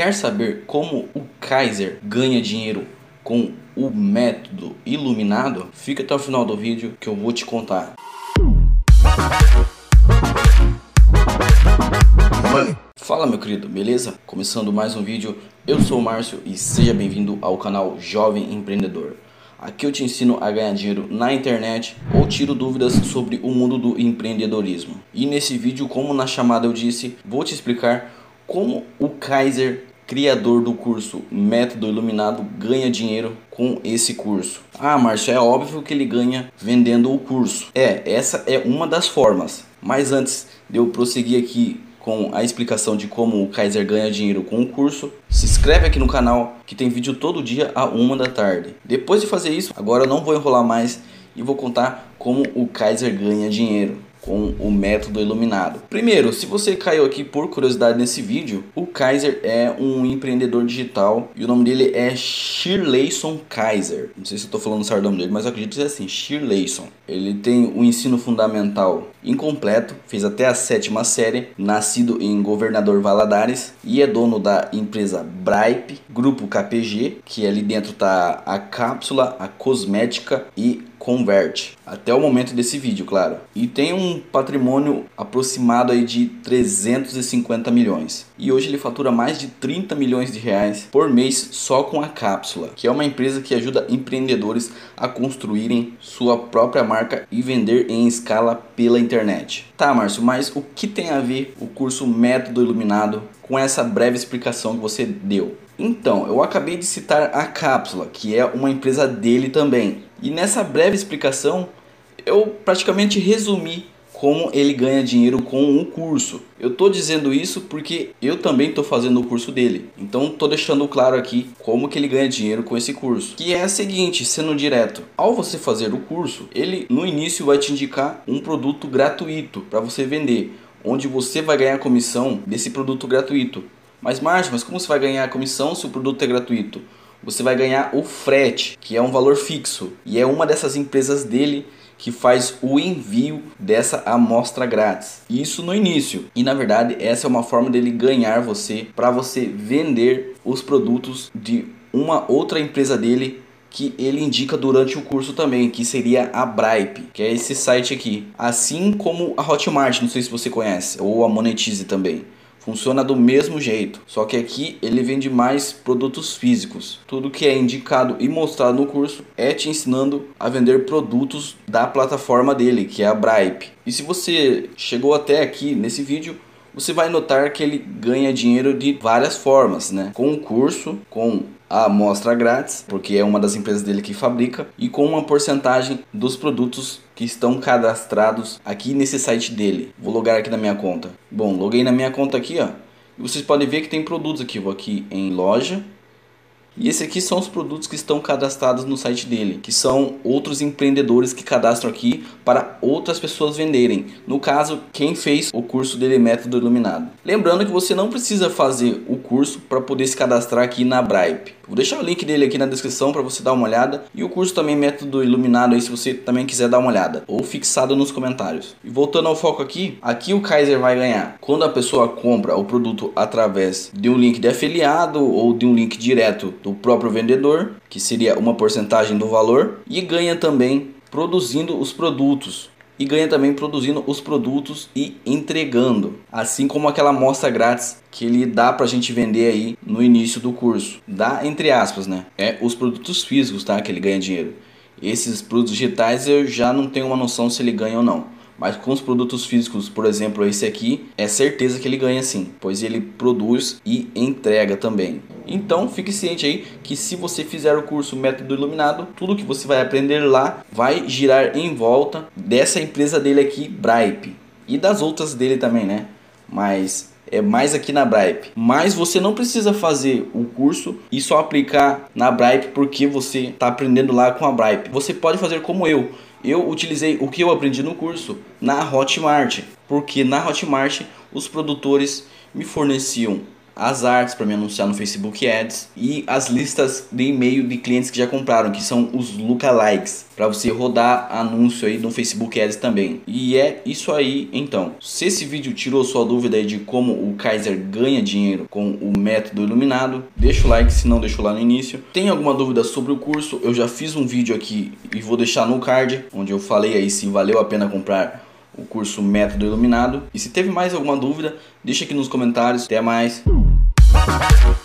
Quer saber como o Kaiser ganha dinheiro com o método iluminado? Fica até o final do vídeo que eu vou te contar. Fala meu querido, beleza? Começando mais um vídeo, eu sou o Márcio e seja bem-vindo ao canal Jovem Empreendedor. Aqui eu te ensino a ganhar dinheiro na internet ou tiro dúvidas sobre o mundo do empreendedorismo. E nesse vídeo, como na chamada eu disse, vou te explicar como o Kaiser, criador do curso Método Iluminado, ganha dinheiro com esse curso. Ah, Márcio, é óbvio que ele ganha vendendo o curso. É, essa é uma das formas. Mas antes de eu prosseguir aqui com a explicação de como o Kaiser ganha dinheiro com o curso, se inscreve aqui no canal que tem vídeo todo dia a uma da tarde. Depois de fazer isso, agora eu não vou enrolar mais e vou contar como o Kaiser ganha dinheiro com o método iluminado. Primeiro, se você caiu aqui por curiosidade nesse vídeo, o Kaiser é um empreendedor digital e o nome dele é Shirleyson Kaiser. Não sei se eu estou falando certo o nome dele, mas eu acredito que é assim, Shirleyson. Ele tem o ensino fundamental incompleto, fez até a sétima série, nascido em Governador Valadares e é dono da empresa Bripe, Grupo KPG, que ali dentro tá a cápsula, a cosmética e converte até o momento desse vídeo, claro. E tem um patrimônio aproximado aí de 350 milhões. E hoje ele fatura mais de 30 milhões de reais por mês só com a Cápsula, que é uma empresa que ajuda empreendedores a construírem sua própria marca e vender em escala pela internet. Tá, Márcio, mas o que tem a ver o curso Método Iluminado com essa breve explicação que você deu? Então, eu acabei de citar a Cápsula, que é uma empresa dele também. E nessa breve explicação, eu praticamente resumi como ele ganha dinheiro com o curso. Eu estou dizendo isso porque eu também estou fazendo o curso dele. Então estou deixando claro aqui como que ele ganha dinheiro com esse curso. Que é a seguinte, sendo direto, ao você fazer o curso, ele no início vai te indicar um produto gratuito para você vender, onde você vai ganhar comissão desse produto gratuito. Mas Márcio, mas como você vai ganhar comissão se o produto é gratuito? Você vai ganhar o frete, que é um valor fixo, e é uma dessas empresas dele que faz o envio dessa amostra grátis. Isso no início. E na verdade, essa é uma forma dele ganhar você para você vender os produtos de uma outra empresa dele que ele indica durante o curso também, que seria a Bripe, que é esse site aqui. Assim como a Hotmart, não sei se você conhece, ou a Monetize também. Funciona do mesmo jeito, só que aqui ele vende mais produtos físicos. Tudo que é indicado e mostrado no curso é te ensinando a vender produtos da plataforma dele, que é a Bripe. E se você chegou até aqui nesse vídeo, você vai notar que ele ganha dinheiro de várias formas, né? Com o curso, com a amostra grátis, porque é uma das empresas dele que fabrica, e com uma porcentagem dos produtos que estão cadastrados aqui nesse site dele. Vou logar aqui na minha conta. Bom, loguei na minha conta aqui, ó. E vocês podem ver que tem produtos aqui. Vou aqui em loja, e esse aqui são os produtos que estão cadastrados no site dele, que são outros empreendedores que cadastram aqui para outras pessoas venderem. No caso, quem fez o curso dele Método Iluminado. Lembrando que você não precisa fazer o curso para poder se cadastrar aqui na Bripe. Vou deixar o link dele aqui na descrição para você dar uma olhada e o curso também Método Iluminado aí se você também quiser dar uma olhada ou fixado nos comentários. E voltando ao foco aqui, aqui o Kaiser vai ganhar quando a pessoa compra o produto através de um link de afiliado ou de um link direto do próprio vendedor, que seria uma porcentagem do valor, e ganha também produzindo os produtos. E ganha também produzindo os produtos e entregando. Assim como aquela amostra grátis que ele dá pra gente vender aí no início do curso. Dá entre aspas, né? É os produtos físicos, tá? Que ele ganha dinheiro. Esses produtos digitais eu já não tenho uma noção se ele ganha ou não. Mas com os produtos físicos, por exemplo, esse aqui, é certeza que ele ganha sim, pois ele produz e entrega também. Então fique ciente aí que se você fizer o curso Método Iluminado, tudo que você vai aprender lá vai girar em volta dessa empresa dele aqui, Bripe, e das outras dele também, né? Mas é mais aqui na Bripe. Mas você não precisa fazer o curso e só aplicar na Bripe porque você está aprendendo lá com a Bripe. Você pode fazer como eu eu utilizei o que eu aprendi no curso na Hotmart, porque na Hotmart os produtores me forneciam as artes para me anunciar no Facebook Ads e as listas de e-mail de clientes que já compraram, que são os lookalikes, para você rodar anúncio aí no Facebook Ads também. E é isso aí, então. Se esse vídeo tirou sua dúvida aí de como o Kaiser ganha dinheiro com o método iluminado, deixa o like se não deixou lá no início. Tem alguma dúvida sobre o curso? Eu já fiz um vídeo aqui e vou deixar no card, onde eu falei aí se valeu a pena comprar o curso Método Iluminado. E se teve mais alguma dúvida, deixa aqui nos comentários. Até mais. Thank you.